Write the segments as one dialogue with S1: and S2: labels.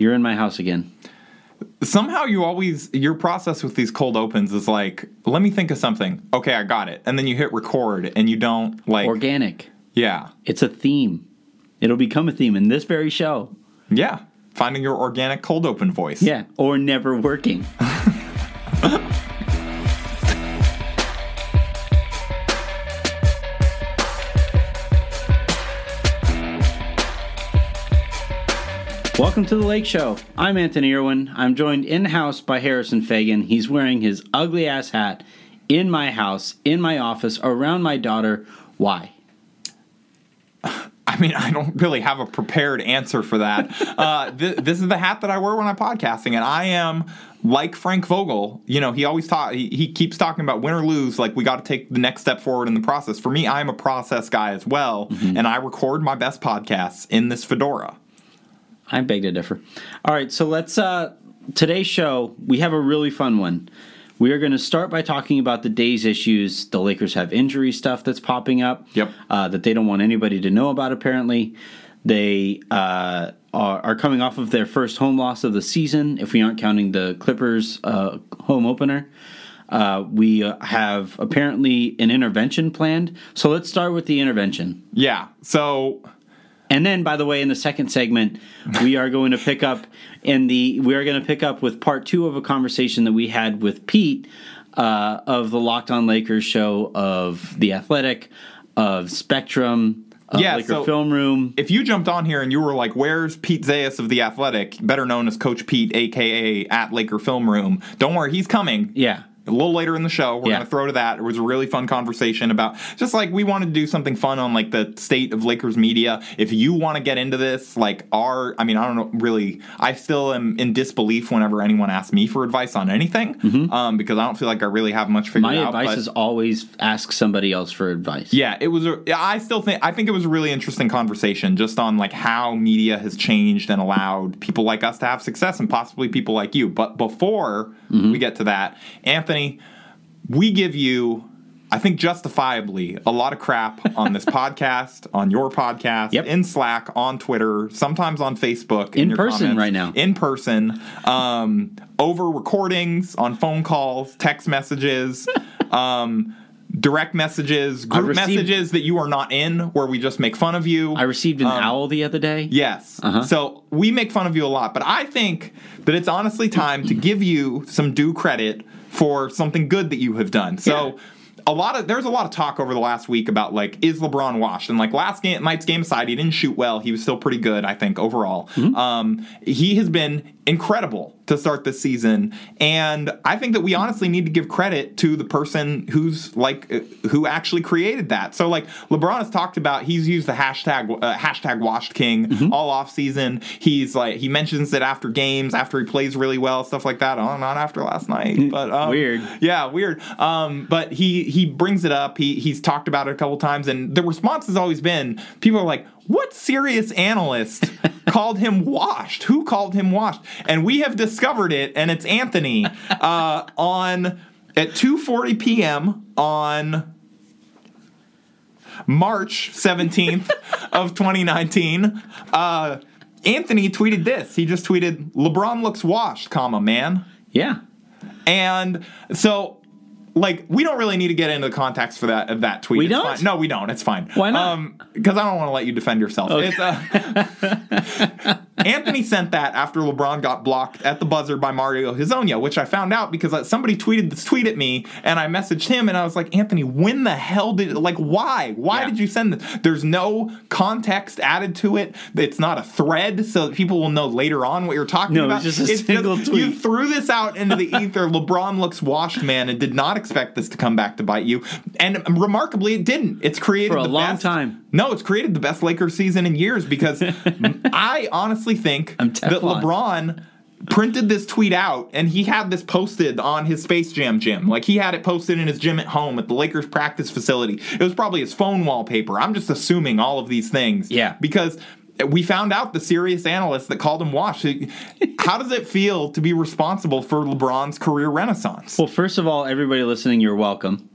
S1: You're in my house again.
S2: Somehow you always your process with these cold opens is like, let me think of something. Okay, I got it. And then you hit record and you don't like
S1: Organic.
S2: Yeah.
S1: It's a theme. It'll become a theme in this very show.
S2: Yeah. Finding your organic cold open voice.
S1: Yeah. Or never working. Welcome to the Lake Show. I'm Anthony Irwin. I'm joined in house by Harrison Fagan. He's wearing his ugly ass hat in my house, in my office, around my daughter. Why?
S2: I mean, I don't really have a prepared answer for that. uh, th- this is the hat that I wear when I'm podcasting, and I am like Frank Vogel. You know, he always talk. He, he keeps talking about win or lose. Like we got to take the next step forward in the process. For me, I'm a process guy as well, and I record my best podcasts in this fedora.
S1: I beg to differ. All right, so let's. Uh, today's show, we have a really fun one. We are going to start by talking about the day's issues. The Lakers have injury stuff that's popping up.
S2: Yep.
S1: Uh, that they don't want anybody to know about. Apparently, they uh, are, are coming off of their first home loss of the season. If we aren't counting the Clippers uh, home opener. Uh, we uh, have apparently an intervention planned. So let's start with the intervention.
S2: Yeah. So
S1: And then, by the way, in the second segment, we are going to pick up in the we are going to pick up with part two of a conversation that we had with Pete uh, of the Locked On Lakers show of the Athletic, of Spectrum, of
S2: Yeah,
S1: Laker
S2: so-
S1: Film Room.
S2: if you jumped on here and you were like, "Where's Pete Zayas of the Athletic, better known as Coach Pete, aka at Laker Film Room?" Don't worry, he's coming.
S1: Yeah,
S2: a little later in the show we're
S1: Yeah.
S2: going to throw to that it was a really fun conversation about just like we wanted to do something fun on like the state of lakers media if you want to get into this like our i mean i don't know really i still am in disbelief whenever anyone asks me for advice on anything um, because i don't feel like i really have much figured
S1: Mm-hmm. my advice is always ask somebody else for advice.
S2: yeah, it was. A, I still think. I think it was a really interesting conversation, just on like how media has changed and allowed people like us to have success, and possibly people like you. But before
S1: Mm-hmm.
S2: we get to that, Anthony, we give you, I think, justifiably, a lot of crap on this podcast, on your podcast,
S1: Yep.
S2: in Slack, on Twitter, sometimes on Facebook,
S1: In
S2: your
S1: person
S2: comments,
S1: right now.
S2: in person, um, over recordings, on phone calls, text messages. um, direct messages, group
S1: received-
S2: messages that you are not in, where we just make fun of you.
S1: I received an
S2: Um,
S1: owl the other day.
S2: Yes.
S1: Uh-huh.
S2: So we make fun of you a lot, but I think that it's honestly time to give you some due credit for something good that you have done. So a lot of there's a lot of talk over the last week about like is LeBron washed and like last game, night's game aside he didn't shoot well he was still pretty good I think overall
S1: Mm-hmm.
S2: um, he has been incredible to start this season and I think that we honestly need to give credit to the person who's like who actually created that so like LeBron has talked about he's used the hashtag uh, hashtag washed king
S1: Mm-hmm.
S2: all off season he's like he mentions it after games after he plays really well stuff like that oh not after last night but um,
S1: Weird.
S2: yeah, weird. Um, but he he brings it up. He he's talked about it a couple times, and the response has always been people are like, "What serious analyst called him washed? Who called him washed?" And we have discovered it, and it's Anthony uh, on at 2:40 p.m. on March 17th of 2019. Uh, Anthony tweeted this. He just tweeted, "LeBron looks washed, comma man."
S1: Yeah.
S2: And so, like, we don't really need to get into the context for that of that tweet.
S1: We
S2: It's
S1: don't?
S2: fine. No, we don't. It's fine.
S1: Why not?
S2: Because I don't want to let you defend yourself.
S1: Okay.
S2: It's, uh, Anthony sent that after LeBron got blocked at the buzzer by Mario Hezonja, which I found out because somebody tweeted this tweet at me, and I messaged him, and I was like, Anthony, when the hell did like why why
S1: Yeah.
S2: did you send this? There's no context added to it. It's not a thread, so that people will know later on what you're talking
S1: No,
S2: about.
S1: it's just a single
S2: You
S1: tweet.
S2: You threw this out into the ether. LeBron looks washed, man, and did not expect this to come back to bite you. And remarkably, it didn't. It's created
S1: For a
S2: the
S1: long
S2: best-
S1: time.
S2: No, it's created the best Lakers season in years because I honestly think
S1: I'm
S2: that LeBron printed this tweet out and he had this posted on his Space Jam gym. Like he had it posted in his gym at home at the Lakers practice facility. It was probably his phone wallpaper. I'm just assuming all of these things.
S1: Yeah.
S2: Because we found out the serious analyst that called him washed. How does it feel to be responsible for LeBron's career renaissance?
S1: Well, first of all, everybody listening, you're welcome.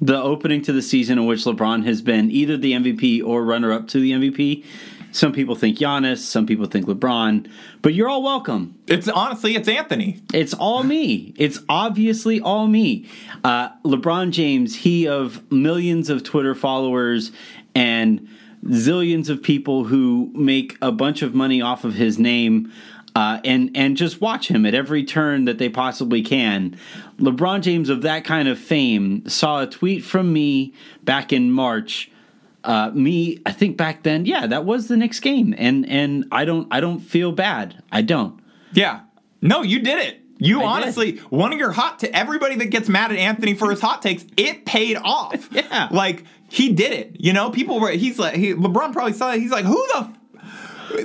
S1: The opening to the season in which LeBron has been either the MVP or runner up to the MVP Some people think Giannis, some people think LeBron, but you're all welcome.
S2: It's honestly, it's Anthony.
S1: It's all me. It's obviously all me. Uh, LeBron James, he of millions of Twitter followers and zillions of people who make a bunch of money off of his name. Uh, and and just watch him at every turn that they possibly can. LeBron James of that kind of fame saw a tweet from me back in March. Uh, me, I think back then, yeah, that was the Knicks game, and and I don't I don't feel bad. I don't.
S2: Yeah. No, you did it. You
S1: I did.
S2: honestly, one of your hot to everybody that gets mad at Anthony for his hot takes, it paid off.
S1: Yeah.
S2: Like he did it. You know, people were he's like he, LeBron probably saw it. He's like, who the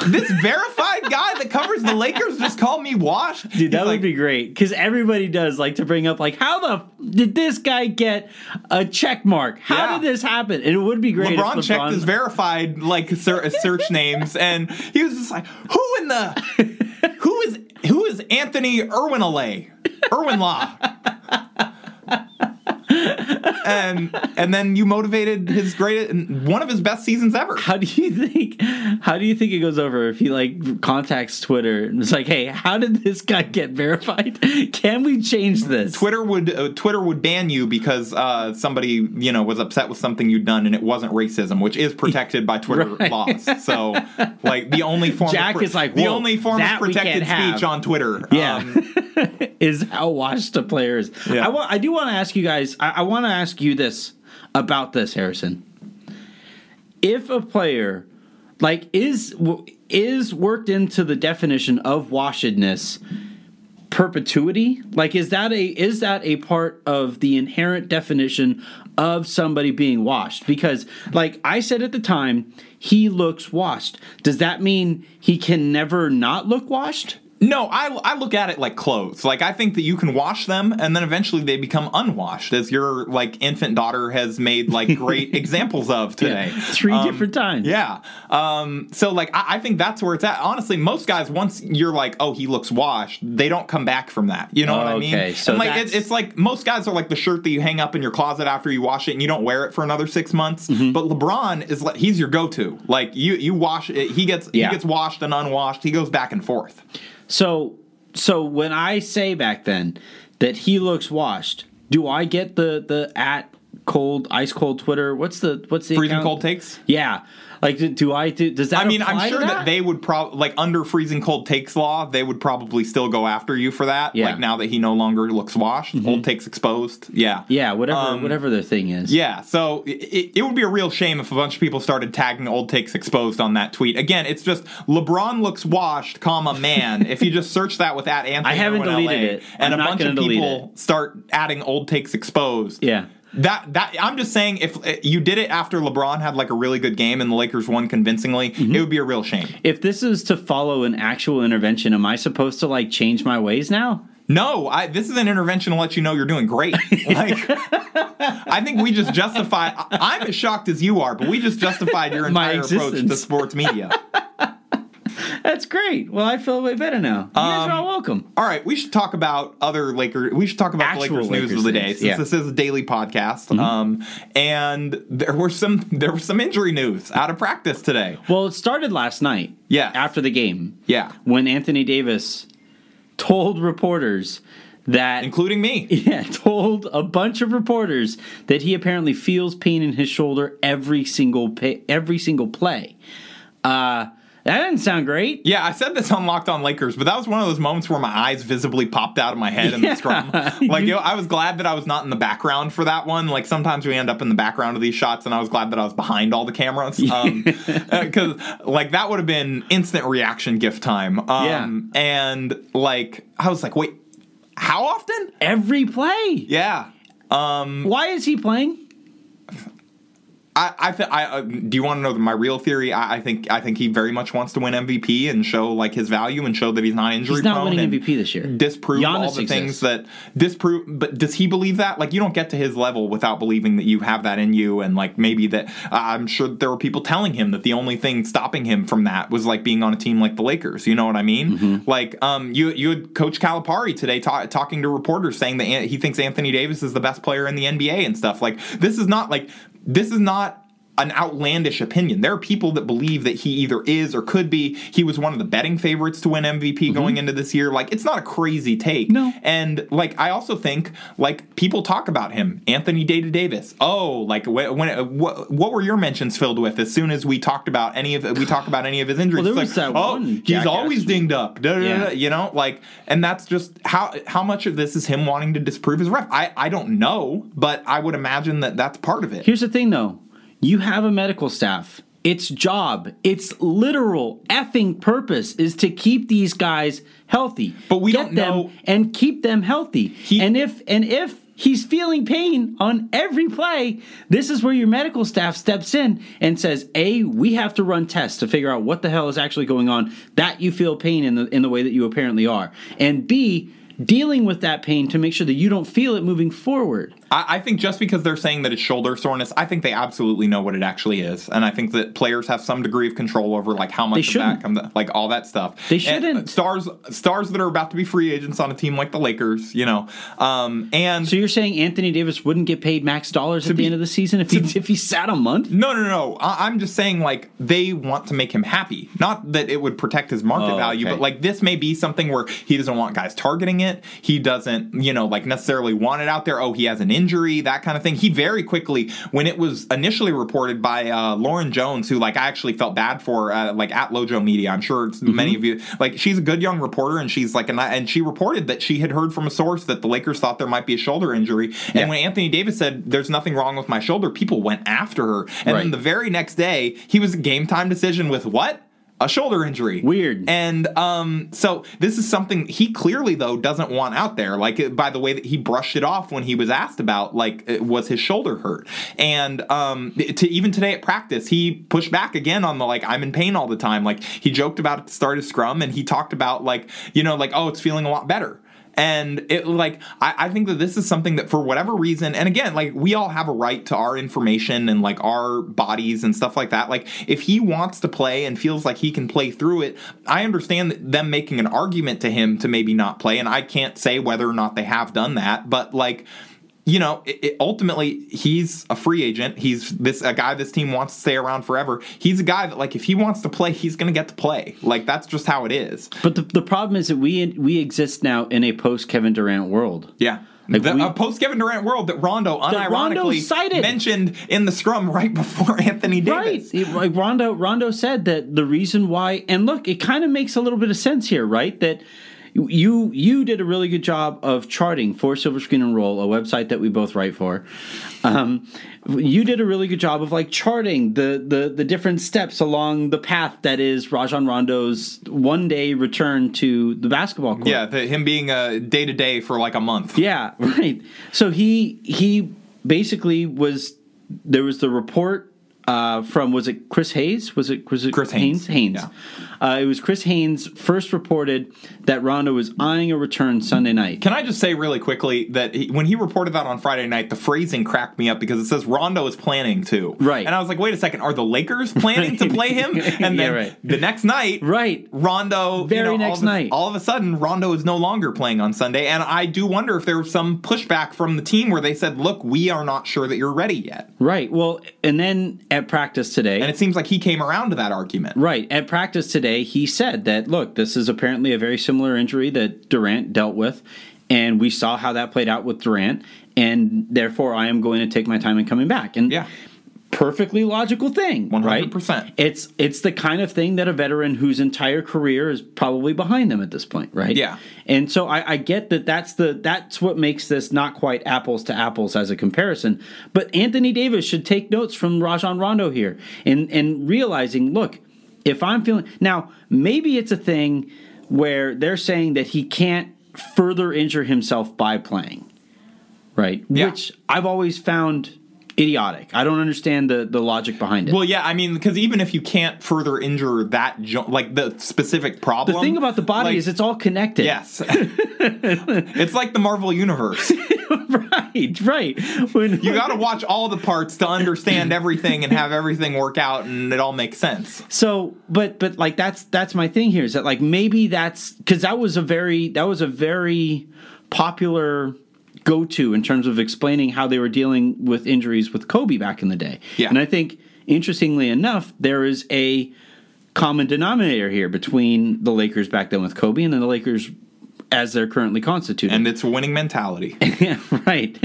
S2: this verified guy that covers the Lakers just called me washed.
S1: Dude, that
S2: He's
S1: would
S2: like,
S1: be great because everybody does like to bring up like how the f- did this guy get a check mark? How
S2: Yeah.
S1: did this happen? And it would be great.
S2: LeBron,
S1: if
S2: checked his verified like ser- search names, and he was just like, "Who in the who is who is Anthony Irwin Alay? Irwin Law?" And and then you motivated his great one of his best seasons ever.
S1: How do you think? How do you think it goes over if he like contacts Twitter and it's like, "Hey, how did this guy get verified? Can we change this?"
S2: Twitter would uh, Twitter would ban you because uh, somebody you know was upset with something you'd done and it wasn't racism, which is protected by Twitter
S1: Right.
S2: laws. So, like the only form
S1: Jack
S2: of
S1: is like,
S2: the only form of protected speech
S1: have."
S2: on Twitter.
S1: Yeah,
S2: Um,
S1: is how washed a player is.
S2: Yeah.
S1: I want. I do want to ask you guys. I, I want to ask you this about this, Harrison. If a player like is is worked into the definition of washedness perpetuity like is that a is that a part of the inherent definition of somebody being washed because like i said at the time he looks washed does that mean he can never not look washed
S2: No, I, I look at it like clothes. Like I think that you can wash them and then eventually they become unwashed, as your like infant daughter has made like great examples of today.
S1: three
S2: Um,
S1: different times
S2: Yeah. Um, so like I, I think that's where it's at. Honestly, most guys once you're like, oh, he looks washed, they don't come back from that. You know what I mean?
S1: Okay, so
S2: and like it, it's like most guys are like the shirt that you hang up in your closet after you wash it and you don't wear it for another six months.
S1: Mm-hmm.
S2: But LeBron is like he's your go-to. Like you you wash it, he gets
S1: Yeah.
S2: he gets washed and unwashed. He goes back and forth.
S1: So, so when I say back then that he looks washed, do I get the the at cold ice cold Twitter? What's the what's the
S2: Freezing
S1: account?
S2: cold takes.
S1: Yeah, like do, do I do? Does that?
S2: I mean, I'm sure that? they would probably like under freezing cold takes law, they would probably still go after you for that.
S1: Yeah. Mm-hmm.
S2: Like now that he no longer looks washed, old takes exposed. Yeah.
S1: Yeah, whatever
S2: Um,
S1: whatever their thing is.
S2: Yeah, so it, it would be a real shame if a bunch of people started tagging old takes exposed on that tweet. Again, it's just LeBron looks washed, comma man. if you just search that with at Anthony,
S1: I haven't deleted
S2: LA,
S1: it.
S2: and
S1: I'm
S2: a bunch of people start adding old takes exposed.
S1: Yeah.
S2: That that I'm just saying, if uh, you did it after LeBron had like a really good game and the Lakers won convincingly,
S1: Mm-hmm.
S2: it would be a real shame.
S1: If this is to follow an actual intervention, am I supposed to like change my ways now?
S2: No, I, this is an intervention to let you know you're doing great. Like, I think we just justify. I'm as shocked as you are, but we just justified your entire approach to sports media.
S1: That's great. Well, I feel way better now. You guys are
S2: Um,
S1: all welcome.
S2: All right, we should talk about other Lakers. We should talk about
S1: Actual
S2: the Lakers, news
S1: Lakers
S2: of the day, since
S1: yeah.
S2: this is a daily podcast. Um, and there were some there was some injury news out of practice today.
S1: Well, it started last night.
S2: Yeah.
S1: After the game.
S2: Yeah,
S1: When Anthony Davis told reporters that
S2: including me.
S1: Yeah, told a bunch of reporters that he apparently feels pain in his shoulder every single pay, every single play. Uh, that didn't sound great.
S2: Yeah, I said this on Locked On Lakers, but that was one of those moments where my eyes visibly popped out of my head in
S1: Yeah.
S2: the scrum. Like, yo, I was glad that I was not in the background for that one. Like, sometimes we end up in the background of these shots, and I was glad that I was behind all the cameras. Um, because, like, that would have been instant reaction gift time. Um, And, like, I was like, wait, how often?
S1: Every play.
S2: Yeah. Um,
S1: Why is he playing?
S2: I, I, th- I uh, do you want to know my real theory? I, I think I think he very much wants to win MVP and show like his value and show that he's not injury
S1: He's not winning MVP this year.
S2: Disprove all the
S1: exists.
S2: things that disprove. But does he believe that? Like you don't get to his level without believing that you have that in you, and like maybe that uh, I'm sure there were people telling him that the only thing stopping him from that was like being on a team like the Lakers. You know what I mean?
S1: Mm-hmm.
S2: Like um, you you had Coach Calipari today ta- talking to reporters saying that he thinks Anthony Davis is the best player in the NBA and stuff. Like this is not like this is not an outlandish opinion. There are people that believe that he either is or could be. He was one of the betting favorites to win MVP going into this year. Like it's not a crazy take.
S1: Mm-hmm. No.
S2: And like I also think like people talk about him, Anthony Data Davis. Oh, like when, when what, what were your mentions filled with as soon as we talked about any of we talk about any of his injuries?
S1: Well, there was
S2: like,
S1: that
S2: oh,
S1: one
S2: he's always dinged up. Da, da,
S1: Yeah.
S2: da, you know, like and that's just how how much of this is him wanting to disprove his ref. I I don't know, but I would imagine that that's part of it.
S1: Here's the thing though. You have a medical staff. Its job, its literal effing purpose is to keep these guys healthy.
S2: But we
S1: Get
S2: don't
S1: them
S2: know-
S1: and keep them healthy.
S2: He-
S1: and if and if he's feeling pain on every play, this is where your medical staff steps in and says, "A, we have to run tests to figure out what the hell is actually going on that you feel pain in the in the way that you apparently are." And B, dealing with that pain to make sure that you don't feel it moving forward.
S2: I, I think just because they're saying that it's shoulder soreness, I think they absolutely know what it actually is, and I think that players have some degree of control over like how much of that comes, like all that stuff.
S1: They shouldn't.
S2: uh, stars, stars that are about to be free agents on a team like the Lakers, you know, um, and
S1: So you're saying Anthony Davis wouldn't get paid max dollars at the end of the season if he if he sat a month?
S2: No, no, no. I- I'm just saying, like, they want to make him happy. Not that it would protect his market
S1: Oh,
S2: value,
S1: okay.
S2: but, like, this may be something where he doesn't want guys targeting it. He doesn't, you know, like, necessarily want it out there. Oh, he has an injury, that kind of thing. He very quickly, when it was initially reported by uh, Lauren Jones, who, like, I actually felt bad for, uh, like, at Lojo Media. I'm sure it's
S1: Mm-hmm.
S2: many of you, like, she's a good young reporter, and she's, like, and, and she reported that she had heard from a source that the Lakers thought there might be a shoulder injury. And when Anthony Davis said, there's nothing wrong with my shoulder, people went after her. And
S1: Right.
S2: then the very next day, he was a game time decision with what? A shoulder injury.
S1: Weird.
S2: And um, so this is something he clearly though doesn't want out there. Like uh, by the way that he brushed it off when he was asked about like uh, was his shoulder hurt. And um, to even today at practice, he pushed back again on the like I'm in pain all the time. Like he joked about at the start of scrum and he talked about like you know like oh it's feeling a lot better. And it like I, I think that this is something that for whatever reason, and again, like we all have a right to our information and like our bodies and stuff like that. Like if he wants to play and feels like he can play through it, I understand them making an argument to him to maybe not play, and I can't say whether or not they have done that, but like you know, it, it, ultimately he's a free agent. He's this a guy this team wants to stay around forever. He's a guy that like if he wants to play, he's going to get to play. Like that's just how it is.
S1: But the, the problem is that we we exist now in a post Kevin Durant world.
S2: Yeah.
S1: Like
S2: the
S1: we-
S2: uh, post Kevin Durant world that Rondo
S1: That Rondo
S2: unironically
S1: cited.
S2: mentioned in the scrum right before Anthony
S1: Right,
S2: Davis.
S1: It- like Rondo. Rondo said that the reason why, and look, it kind of makes a little bit of sense here, right? That you you did a really good job of charting for Silver Screen and Roll, a website that we both write for. Um, you did a really good job of like charting the the the different steps along the path that is Rajon Rondo's one day return to the basketball court.
S2: Yeah, the, him being a day to day for like a month.
S1: Yeah, right. So he he basically was there was the report uh, from was it Chris Hayes? Was it was it
S2: Chris Haynes.
S1: Haynes.
S2: Yeah.
S1: Uh, it was Chris Haynes first reported that Rondo was eyeing a return Sunday night.
S2: Can I just say really quickly that he, when he reported that on Friday night, the phrasing cracked me up because it says Rondo is planning to.
S1: Right.
S2: And I was like, wait a second, are the Lakers planning to play him? And
S1: Yeah,
S2: then
S1: right.
S2: the next night,
S1: Right.
S2: Rondo,
S1: Very
S2: you know,
S1: next
S2: all
S1: night.
S2: all of a sudden, Rondo is no longer playing on Sunday. And I do wonder if there was some pushback from the team where they said, look, we are not sure that you're ready yet.
S1: Right. Well, and then at practice today,
S2: And it seems like he came around to that argument.
S1: Right. At practice today, he said that, look, this is apparently a very similar injury that Durant dealt with. And we saw how that played out with Durant. And therefore, I am going to take my time in coming back. And
S2: Yeah.
S1: Perfectly logical thing, right?
S2: 100%.
S1: It's it's the kind of thing that a veteran whose entire career is probably behind them at this point, right?
S2: Yeah.
S1: And so I, I get that that's the that's what makes this not quite apples to apples as a comparison. But Anthony Davis should take notes from Rajon Rondo here and and realizing, look, if I'm feeling now, maybe it's a thing where they're saying that he can't further injure himself by playing right?
S2: Yeah.
S1: Which I've always found idiotic. I don't understand the the logic behind it.
S2: Well, yeah, I mean, because even if you can't further injure that, jo- like the specific problem.
S1: the thing about the body
S2: like-
S1: is it's all connected.
S2: Yes. it's like the Marvel Universe.
S1: right, right. When
S2: You got to watch all the parts to understand everything and have everything work out and it all makes sense.
S1: So, but but like that's that's my thing here is that like maybe that's because that was a very that was a very popular go to in terms of explaining how they were dealing with injuries with Kobe back in the day.
S2: Yeah.
S1: and I think interestingly enough, there is a common denominator here between the Lakers back then with Kobe and then the Lakers as they're currently constituted.
S2: And it's a winning mentality.
S1: yeah, right.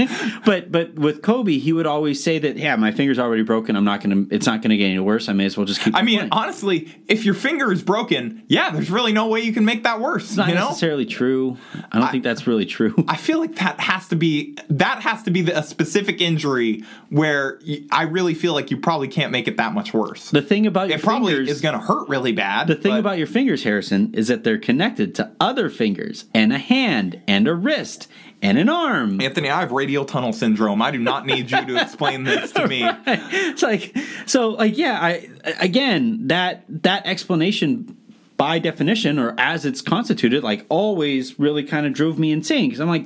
S1: but but with Kobe, he would always say that, yeah, my finger's already broken. I'm not gonna. It's not gonna get any worse. I may as well just keep.
S2: I mean,
S1: playing.
S2: honestly, if your finger is broken, yeah, there's really no way you can make that worse.
S1: it's not
S2: you know?
S1: necessarily true. I don't think that's really true.
S2: I feel like that has to be that has to be the, a specific injury where I really feel like you probably can't make it that much worse.
S1: the thing about your
S2: it probably
S1: fingers,
S2: is going to hurt really bad.
S1: the thing
S2: but-
S1: about your fingers, Harrison, is that they're connected to other fingers and a hand and a wrist and an arm.
S2: Anthony, I have radial tunnel syndrome. I do not need you to explain this to me.
S1: it's like so like yeah i again that that explanation by definition or as it's constituted like always really kind of drove me insane because i'm like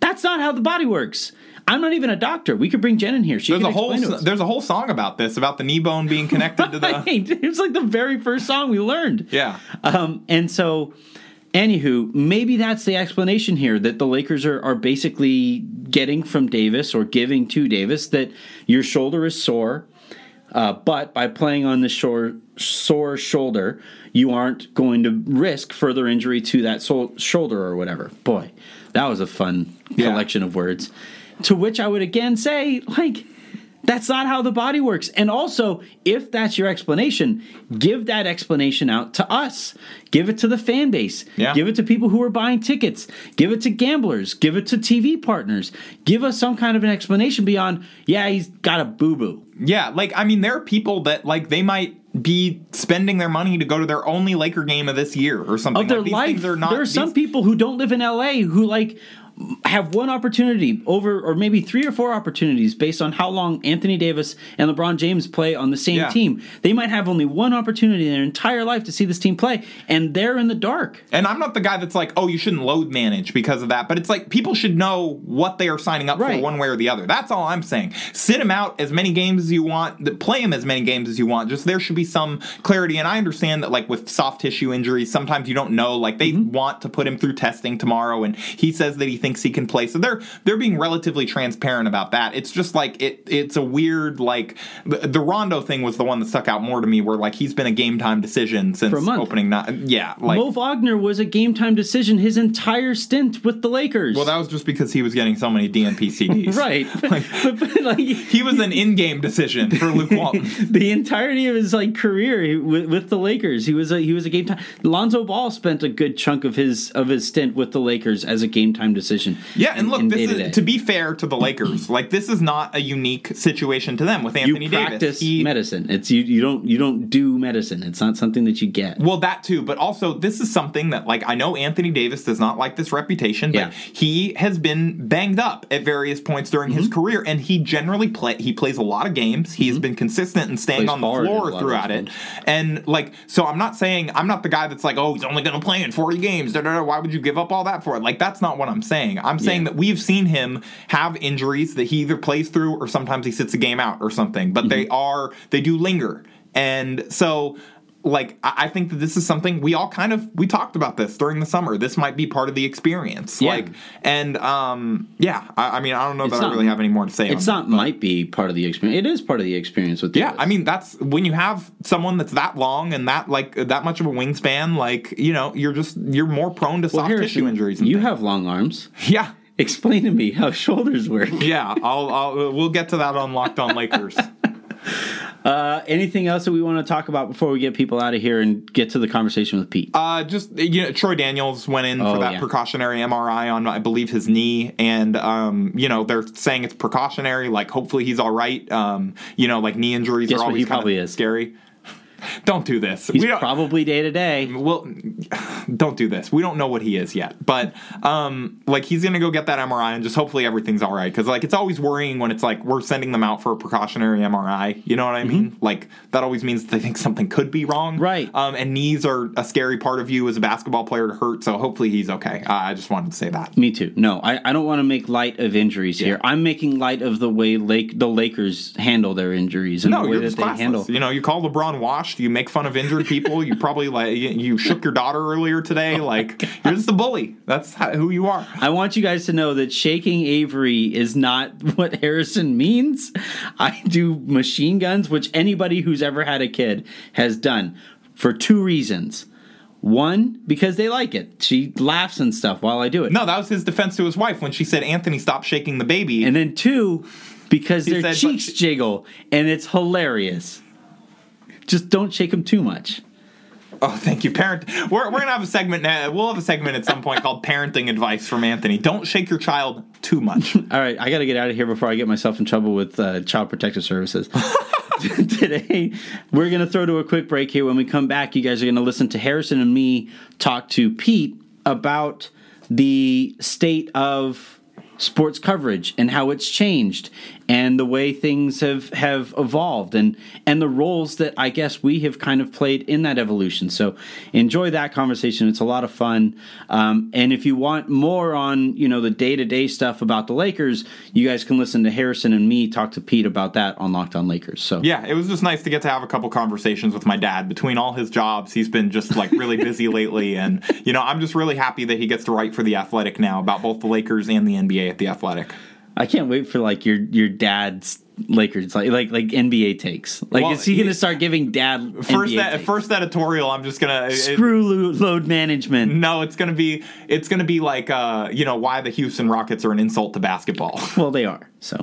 S1: that's not how the body works i'm not even a doctor we could bring jen in here she
S2: There's
S1: can
S2: a whole there's a whole song about this about the knee bone being connected to the
S1: Right. it was like the very first song we learned
S2: yeah.
S1: um, and so, anywho, maybe that's the explanation here that the Lakers are, are basically getting from Davis or giving to Davis that your shoulder is sore, uh, but by playing on the shore, sore shoulder, you aren't going to risk further injury to that sol- shoulder or whatever. Boy, that was a fun
S2: Yeah.
S1: collection of words. To which I would again say, like, that's not how the body works. And also, if that's your explanation, give that explanation out to us. Give it to the fan base.
S2: Yeah.
S1: Give it to people who are buying tickets. Give it to gamblers. Give it to TV partners. Give us some kind of an explanation beyond, yeah, he's got a boo boo.
S2: Yeah, like I mean, there are people that like they might be spending their money to go to their only Laker game of this year or something.
S1: Of their
S2: like, these
S1: life.
S2: things are not.
S1: there are some
S2: these-
S1: people who don't live in LA who like have one opportunity over or maybe three or four opportunities based on how long Anthony Davis and LeBron James play on the same
S2: Yeah.
S1: team. They might have only one opportunity in their entire life to see this team play and they're in the dark.
S2: And I'm not the guy that's like, oh, you shouldn't load manage because of that. But it's like people should know what they are signing up
S1: Right.
S2: for one way or the other. That's all I'm saying. Sit him out as many games as you want. Play him as many games as you want. Just there should be some clarity. And I understand that like with soft tissue injuries, sometimes you don't know. Like they
S1: Mm-hmm.
S2: want to put him through testing tomorrow, and he says that he thinks he can play. So they're they're being relatively transparent about that. It's just like it. It's a weird like the, the Rondo thing was the one that stuck out more to me, where like he's been a game time decision since
S1: For a month.
S2: opening night. Yeah, like.
S1: Mo Wagner was a game time decision his entire stint with the Lakers.
S2: Well, that was just because he was getting so many DNP CDs.
S1: right. but, but, like
S2: He was an in-game decision for Luke Walton.
S1: the entirety of his like career with, with the Lakers, he was a he was a game time. Lonzo Ball spent a good chunk of his of his stint with the Lakers as a game time decision.
S2: Yeah, and look,
S1: in
S2: this is to be fair to the Lakers. Like this is not a unique situation to them with
S1: you
S2: Anthony
S1: practice
S2: Davis. He,
S1: medicine. It's you you don't you don't do medicine. It's not something that you get.
S2: Well, that too, but also this is something that like I know Anthony Davis does not like this reputation, but
S1: Yeah.
S2: he has been banged up at various points during
S1: Mm-hmm.
S2: his career, and he generally play he plays a lot of games. He has been consistent and staying
S1: Plays
S2: on the
S1: in
S2: floor throughout it. And like, so I'm not saying I'm not the guy that's like, oh, he's only going to play in 40 games. Da, da, da, why would you give up all that for it? Like, that's not what I'm saying. I'm saying
S1: Yeah.
S2: that we've seen him have injuries that he either plays through or sometimes he sits a game out or something. But they
S1: Mm-hmm.
S2: are they do linger, and so like I I think that this is something we all kind of we talked about this during the summer. This might be part of the experience.
S1: Yeah.
S2: Like and um yeah, I, I mean I don't know
S1: It's
S2: that I
S1: not-
S2: really have any more to say.
S1: It's not might be part of the experience. It is part of the experience with
S2: yeah,
S1: Davis.
S2: I mean that's when you have someone that's that long and that like that much of a wingspan, like you know, you're just you're more prone to
S1: Well,
S2: soft
S1: Harrison,
S2: tissue injuries. and
S1: You
S2: things.
S1: have long arms.
S2: yeah,
S1: Explain to me how shoulders work.
S2: yeah. I'll, I'll we'll get to that on Locked On Lakers.
S1: Uh, anything else that we want to talk about before we get people out of here and get to the conversation with Pete?
S2: Uh, just you know, Troy Daniels went in
S1: Oh,
S2: for that
S1: yeah.
S2: precautionary MRI on, I believe, his knee, and um, you know, they're saying it's precautionary. Like, hopefully, he's all right. Um, you know, like knee injuries
S1: Guess
S2: are always
S1: probably is.
S2: scary. Don't do this.
S1: He's probably day to day.
S2: well, don't do this. We don't know what he is yet, but um, like he's gonna go get that MRI and just hopefully everything's all right. Because like it's always worrying when it's like we're sending them out for a precautionary MRI. You know what I mean? Like that always means they think something could be wrong,
S1: Mm-hmm. Right.
S2: Um, and knees are a scary part of you as a basketball player to hurt. So hopefully he's okay. Uh, I just wanted to say that.
S1: Me too. No, I, I don't want to make light of injuries here. I'm making light of the way Lake the Lakers handle their injuries and
S2: No,
S1: the way that they
S2: classless.
S1: handle.
S2: You know, you call LeBron washed. You make fun of injured people. You probably like you, you shook your daughter earlier today. Oh like you're just a bully. That's how, who you are.
S1: I want you guys to know that shaking Avery is not what Harrison means. I do machine guns, which anybody who's ever had a kid has done for two reasons. One, because they like it. She laughs and stuff while I do it.
S2: No, that was his defense to his wife when she said, "Anthony, stop shaking the baby."
S1: And then two, because
S2: He
S1: their
S2: said,
S1: cheeks jiggle and it's hilarious. Just don't shake them too much.
S2: Oh, thank you, parent. We're, we're gonna have a segment. Now. We'll have a segment at some point called "Parenting Advice" from Anthony. Don't shake your child too much.
S1: All right, I got to get out of here before I get myself in trouble with uh, Child Protective Services. Today, we're going to throw to a quick break here. When we come back, you guys are going to listen to Harrison and me talk to Pete about the state of sports coverage and how it's changed and the way things have have evolved and and the roles that I guess we have kind of played in that evolution. So enjoy that conversation. It's a lot of fun. Um, and if you want more on you know the day to day stuff about the Lakers, you guys can listen to Harrison and me talk to Pete about that on Locked On Lakers. So
S2: Yeah, it was just nice to get to have a couple conversations with my dad. Between all his jobs, he's been just like really busy lately, and you know, I'm just really happy that he gets to write for the Athletic now about both the Lakers and the NBA at the Athletic.
S1: I can't wait for like your your dad's Lakers like like like NBA takes. Like
S2: Well,
S1: is he, going to start giving dad
S2: First,
S1: NBA
S2: that,
S1: takes?
S2: first editorial, I'm just gonna. it-
S1: screw lo- load management?
S2: no, it's gonna be it's gonna be like uh, you know why the Houston Rockets are an insult to basketball.
S1: Well, they are. So.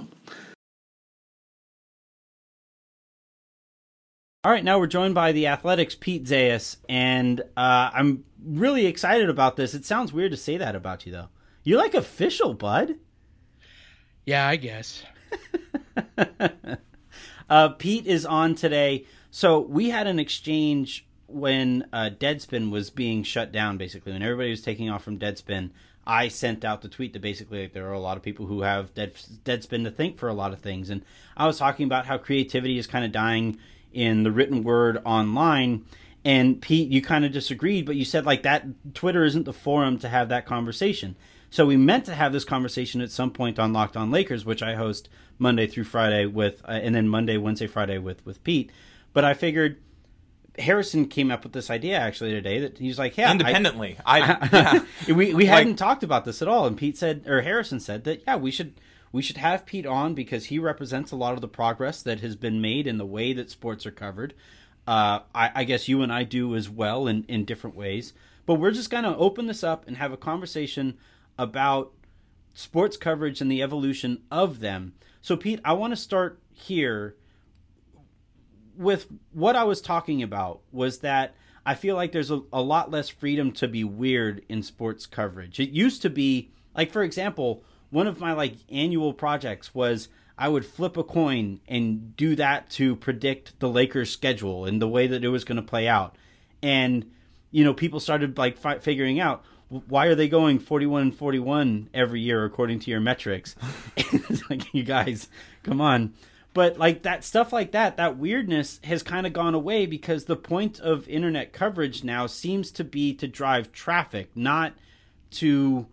S1: All right, now we're joined by the Athletics' Pete Zayas, and uh, I'm really excited about this. It sounds weird to say that about you, though. You're like official, bud.
S3: Yeah, I guess.
S1: Uh, Pete is on today. So we had an exchange when uh, Deadspin was being shut down, basically, when everybody was taking off from Deadspin. I sent out the tweet that basically like, there are a lot of people who have Dead, Deadspin to thank for a lot of things. And I was talking about how creativity is kind of dying in the written word online. And Pete, you kind of disagreed, but you said like that Twitter isn't the forum to have that conversation. So we meant to have this conversation at some point on Locked On Lakers, which I host Monday through Friday with, uh, and then Monday, Wednesday, Friday with with Pete. But I figured Harrison came up with this idea actually today that he's like, yeah, I-
S2: Independently, I, yeah.
S1: we we
S2: Like-
S1: hadn't talked about this at all, and Pete said, or Harrison said that yeah, we should we should have Pete on because he represents a lot of the progress that has been made in the way that sports are covered. Uh, I, I guess you and I do as well in in different ways, but we're just gonna open this up and have a conversation about sports coverage and the evolution of them. So, Pete, I want to start here with what I was talking about was that I feel like there's a, a lot less freedom to be weird in sports coverage. It used to be like, for example, one of my like annual projects was I would flip a coin and do that to predict the Lakers' schedule and the way that it was going to play out, and you know people started like fi- figuring out why are they going 41 and 41 every year according to your metrics? It's like you guys come on. But like that stuff like that that weirdness has kind of gone away because the point of internet coverage now seems to be to drive traffic not to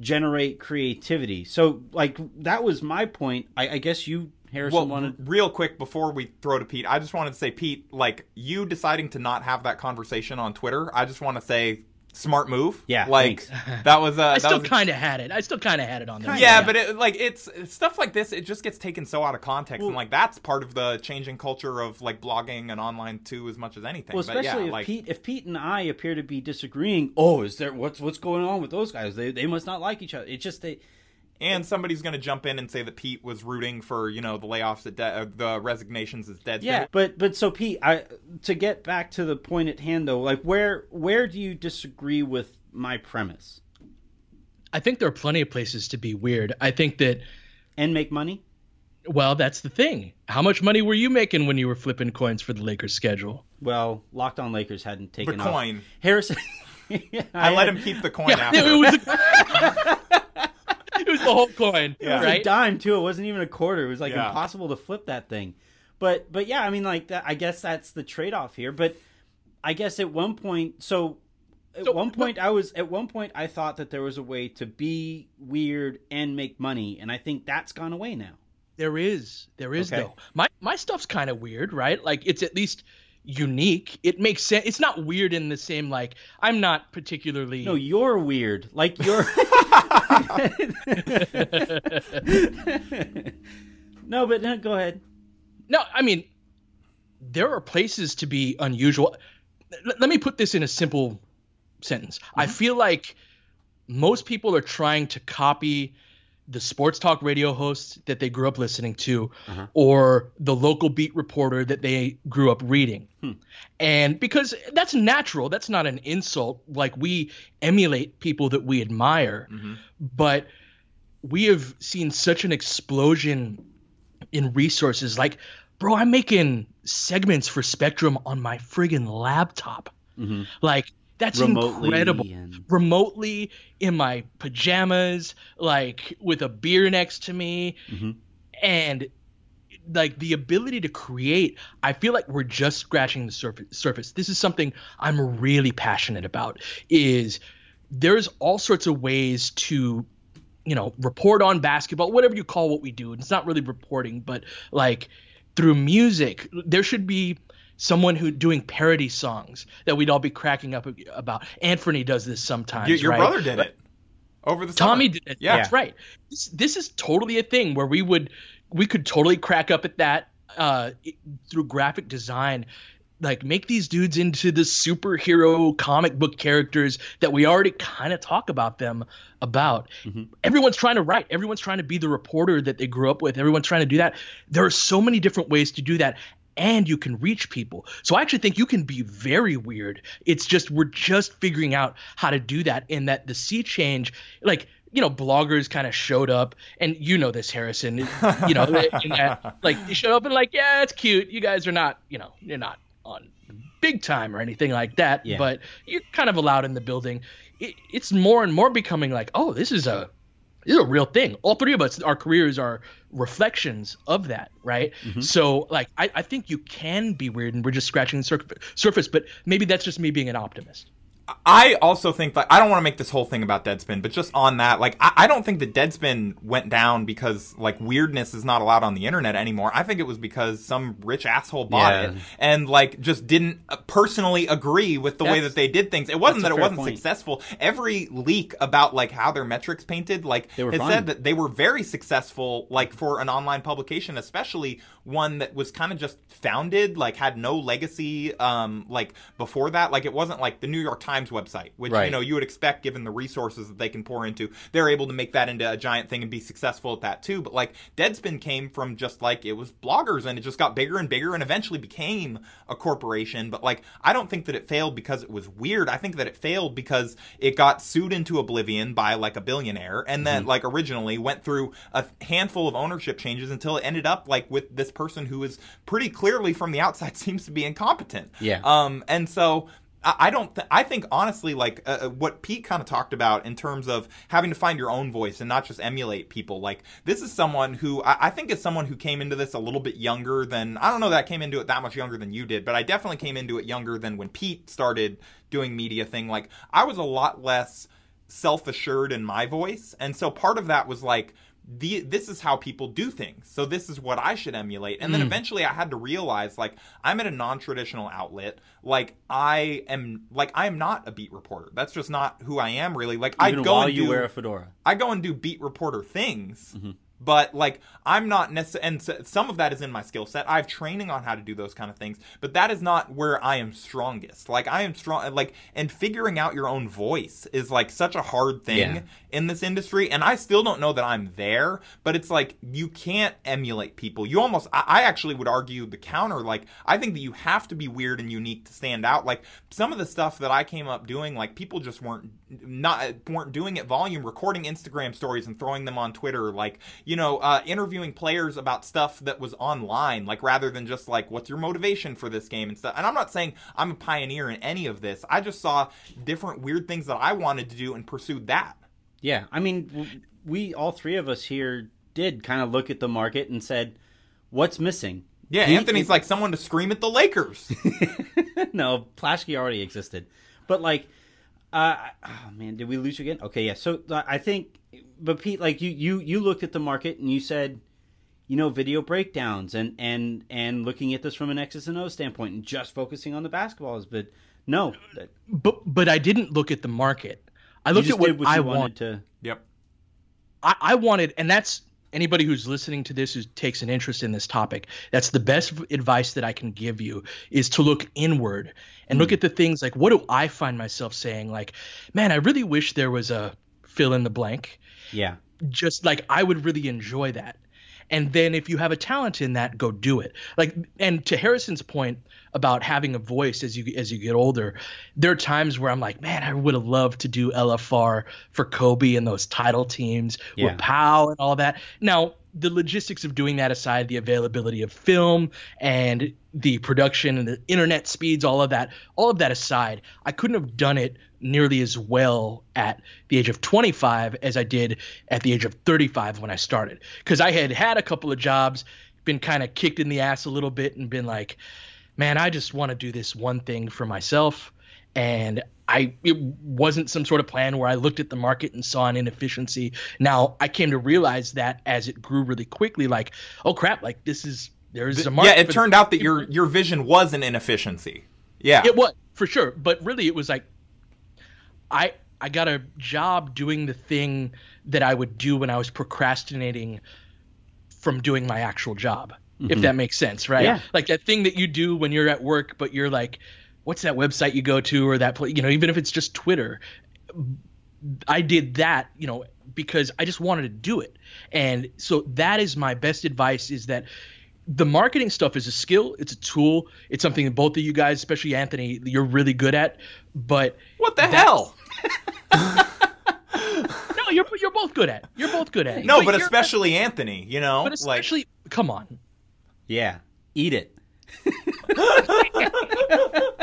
S1: generate creativity. So like that was my point. I, I guess you harrison
S2: Well,
S1: wanted
S2: real quick before we throw to Pete, I just wanted to say, Pete, like you deciding to not have that conversation on Twitter, I just want to say, smart move.
S1: Yeah,
S2: like
S1: thanks.
S2: that was. Uh,
S3: I
S2: that
S3: still kind of had it. I still kind of had it on there.
S2: Yeah, but it, like it's it's stuff like this. It just gets taken so out of context,
S1: Well-
S2: and like that's part of the changing culture of like blogging and online too, as much as anything.
S1: Well,
S2: but
S1: especially
S2: yeah,
S1: if
S2: like
S1: Pete, if Pete and I appear to be disagreeing. Oh, is there what's what's going on with those guys? They they must not like each other. It's just they.
S2: And somebody's going to jump in and say that Pete was rooting for you know the layoffs at de- uh, the resignations as dead.
S1: Yeah, but but so Pete, I to get back to the point at hand though, like where where do you disagree with my premise
S3: I think there are plenty of places to be weird. I think that,
S1: and make money?
S3: well, that's the thing. How much money were you making when you were flipping coins for the Lakers schedule?
S1: Well, Locked On Lakers hadn't
S2: the
S1: taken off.
S2: coin.
S1: Harrison. Yeah,
S2: I let
S1: had-
S2: him keep the coin
S3: Yeah,
S2: after.
S3: it was. it was the whole coin,
S2: Yeah.
S1: It was
S3: right?
S1: a dime too. It wasn't even a quarter. It was like
S2: Yeah.
S1: impossible to flip that thing. But but yeah, I mean like that. I guess that's the trade off here. But I guess at one point, so at
S3: So,
S1: one point I was at one point I thought that there was a way to be weird and make money, and I think that's gone away now.
S3: There is, there is
S1: Okay.
S3: though. My my stuff's kind of weird, right? Like it's at least unique. It makes sense. It's not weird in the same like I'm not particularly.
S1: No, you're weird. Like you're. no, but no, go ahead.
S3: No, I mean, there are places to be unusual. L- let me put this in a simple sentence.
S1: Mm-hmm.
S3: I feel like most people are trying to copy the sports talk radio hosts that they grew up listening to
S1: Uh-huh.
S3: or the local beat reporter that they grew up reading.
S1: Hmm.
S3: And because that's natural, that's not an insult. Like we emulate people that we admire,
S1: Mm-hmm.
S3: but we have seen such an explosion in resources. Like, bro, I'm making segments for Spectrum on my friggin' laptop.
S1: Mhm.
S3: Like, that's
S1: Remotely
S3: incredible.
S1: and-
S3: Remotely in my pajamas, like with a beer next to me,
S1: Mhm.
S3: and like the ability to create. I feel like we're just scratching the surface. Surface. This is something I'm really passionate about. Is there's all sorts of ways to you know report on basketball whatever you call what we do it's not really reporting but like through music there should be someone who doing parody songs that we'd all be cracking up about anthony does this sometimes
S2: Your, your
S3: right?
S2: brother did it over the summer.
S3: Tommy did it.
S2: Yeah.
S3: That's right. This, this is totally a thing where we would we could totally crack up at that uh, through graphic design. Like make these dudes into the superhero comic book characters that we already kind of talk about them about. Everyone's trying to write. Everyone's trying to be the reporter that they grew up with. Everyone's trying to do that. There are so many different ways to do that. And you can reach people. So I actually think you can be very weird. It's just we're just figuring out how to do that. And that the sea change, like you know, bloggers kind of showed up, and you know this, Harrison. You know, in that, like they showed up and like, yeah, it's cute. You guys are not, you know, you're not on big time or anything like that,
S1: Yeah.
S3: but you're kind of allowed in the building. It, it's more and more becoming like, oh, this is a is a real thing. All three of us, our careers are reflections of that, right? Mm-hmm. So, like, I, I think you can be weird, and we're just scratching the sur- surface. But maybe that's just me being an optimist.
S2: I also think like I don't want to make this whole thing about Deadspin, but just on that, like I, I don't think the Deadspin went down because like weirdness is not allowed on the internet anymore. I think it was because some rich asshole bought
S1: Yeah.
S2: it and like just didn't uh, personally agree with the way that they did things. It wasn't that it wasn't
S1: point.
S2: successful. Every leak about like how their metrics painted, like it said that they were very successful, like for an online publication, especially one that was kind of just founded, like had no legacy, um, like before that. Like it wasn't like the New York Times website, which you know you would expect given the resources that they can pour into. They're able to make that into a giant thing and be successful at that too. But like Deadspin came from just like it was bloggers and it just got bigger and bigger and eventually became a corporation. But like I don't think that it failed because it was weird. I think that it failed because it got sued into oblivion by like a billionaire and then like originally went through a handful of ownership changes until it ended up like with this person who is pretty clearly from the outside seems to be incompetent.
S1: Yeah.
S2: Um, and so I don't. Th- I think honestly, like uh, uh, what Pete kind of talked about in terms of having to find your own voice and not just emulate people. Like this is someone who I, I think is someone who came into this a little bit younger than I don't know that I came into it that much younger than you did, but I definitely came into it younger than when Pete started doing media thing. Like I was a lot less self assured in my voice, and so part of that was like the this is how people do things. So this is what I should emulate. And then eventually I had to realize like I'm at a non-traditional outlet. Like I am like I am not a beat reporter. That's just not who I am really. Like I go
S1: while
S2: and
S1: you
S2: do,
S1: wear a fedora.
S2: I go and do beat reporter things.
S1: Mm-hmm.
S2: But like I'm not necessarily, and so- some of that is in my skill set. I have training on how to do those kind of things, but that is not where I am strongest. Like I am strong, like and figuring out your own voice is like such a hard thing
S1: Yeah.
S2: in this industry. And I still don't know that I'm there, but it's like you can't emulate people. You almost, I, I actually would argue the counter. Like I think that you have to be weird and unique to stand out. Like some of the stuff that I came up doing, like people just weren't not weren't doing it volume, recording Instagram stories and throwing them on Twitter, like you know, uh, interviewing players about stuff that was online, like rather than just like what's your motivation for this game and stuff. And I'm not saying I'm a pioneer in any of this. I just saw different weird things that I wanted to do and pursued that.
S1: Yeah, I mean, we all three of us here did kind of look at the market and said, "What's missing?"
S2: Yeah,
S1: He-
S2: Anthony's like someone to scream at the Lakers.
S1: no, Plaschke already existed, but like, uh, oh man, did we lose again? Okay, yeah. So uh, I think, but Pete, like you, you, you looked at the market and you said, you know video breakdowns and and and looking at this from an X's and O standpoint and just focusing on the basketballs. But no, that-
S3: But but I didn't look at the market. I looked at what,
S1: what
S3: I wanted.
S1: wanted to.
S2: Yep.
S3: I, I wanted, and that's anybody who's listening to this who takes an interest in this topic. That's the best advice that I can give you is to look inward and look hmm. at the things like what do I find myself saying? Like, man, I really wish there was a fill in the blank.
S1: Yeah,
S3: Just like I would really enjoy that. And then if you have a talent in that, go do it. Like, and to Harrison's point about having a voice as you as you get older, there are times where I'm like, man, I would have loved to do LFR for Kobe and those title teams
S1: Yeah.
S3: with Pau and all that. Now, the logistics of doing that aside, the availability of film and the production and the internet speeds, all of that, all of that aside, I couldn't have done it nearly as well at the age of 25 as I did at the age of 35 when I started. Because I had had a couple of jobs, been kind of kicked in the ass a little bit, and been like, man, I just want to do this one thing for myself. And I it wasn't some sort of plan where I looked at the market and saw an inefficiency. Now I came to realize that as it grew really quickly, like, oh crap, like this is there's a market.
S2: Yeah, it
S3: for
S2: turned out that your your vision was an inefficiency. Yeah.
S3: it was for sure, but really it was like I I got a job doing the thing that I would do when I was procrastinating from doing my actual job. If mm-hmm. that makes sense, right?
S1: Yeah.
S3: Like that thing that you do when you're at work, but you're like, what's that website you go to or that place, you know, even if it's just Twitter. I did that, you know, because I just wanted to do it. And so that is my best advice is that the marketing stuff is a skill, it's a tool, it's something that both of you guys, especially Anthony, you're really good at. But
S2: what the hell?
S3: no, you're you're both good at. You're both good at. it.
S2: No, but
S3: you're-
S2: especially Anthony, you know?
S3: but especially come on.
S1: yeah, eat it.